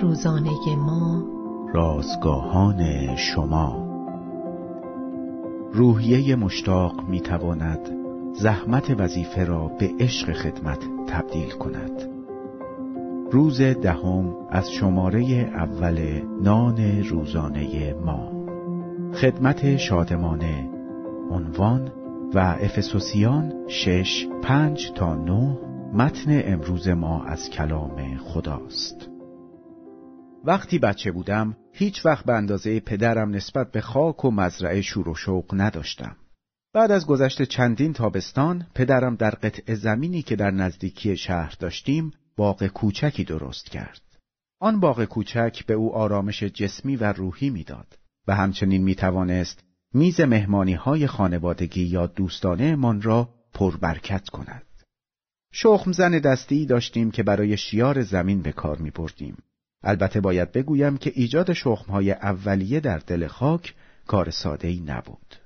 روزانه ما. رازگاهان شما. روحیه مشتاق می تواند زحمت وظیفه را به عشق خدمت تبدیل کند. روز دهم از شماره اول نان روزانه ما. خدمت شادمانه. عنوان و افسوسیان شش پنج تا نه. متن امروز ما از کلام خداست. وقتی بچه بودم هیچ وقت به اندازه پدرم نسبت به خاک و مزرعه شور و شوق نداشتم. بعد از گذشت چندین تابستان پدرم در قطع زمینی که در نزدیکی شهر داشتیم باغ کوچکی درست کرد. آن باغ کوچک به او آرامش جسمی و روحی می‌داد و همچنین می توانست میز مهمانی های خانوادگی یا دوستانه من را پربرکت کند. شخم زن دستی داشتیم که برای شیار زمین به کار می بردیم. البته باید بگویم که ایجاد شخمهای اولیه در دل خاک کار ساده ای نبود.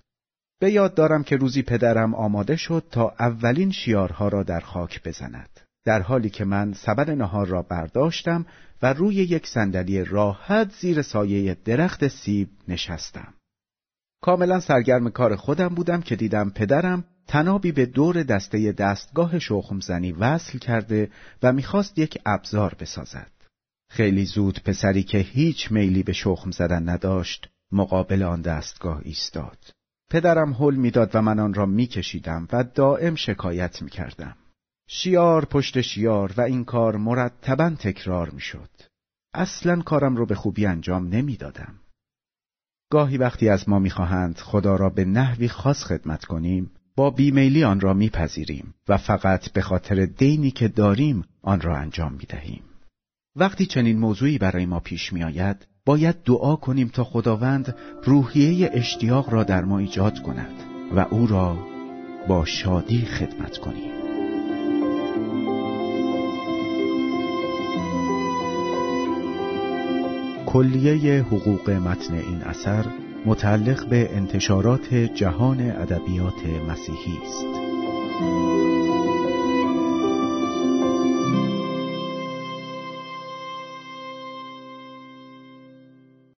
به یاد دارم که روزی پدرم آماده شد تا اولین شیارها را در خاک بزند. در حالی که من سبد نهار را برداشتم و روی یک صندلی راحت زیر سایه درخت سیب نشستم. کاملا سرگرم کار خودم بودم که دیدم پدرم تنابی به دور دسته دستگاه شخمزنی وصل کرده و می‌خواست یک ابزار بسازد. خیلی زود پسری که هیچ میلی به شخم زدن نداشت مقابل آن دستگاه ایستاد. پدرم حل می‌داد و من آن را میکشیدم و دائم شکایت می‌کردم. شیار پشت شیار و این کار مرتبا تکرار می‌شد. اصلا کارم را به خوبی انجام نمی‌دادم. گاهی وقتی از ما می‌خواهند خدا را به نحوی خاص خدمت کنیم با بیمیلی آن را میپذیریم و فقط به خاطر دینی که داریم آن را انجام می‌دهیم. وقتی چنین موضوعی برای ما پیش می آید، باید دعا کنیم تا خداوند روحیه اشتیاق را در ما ایجاد کند و او را با شادی خدمت کنیم. کلیه حقوق متن این اثر متعلق به انتشارات جهان ادبیات مسیحی است.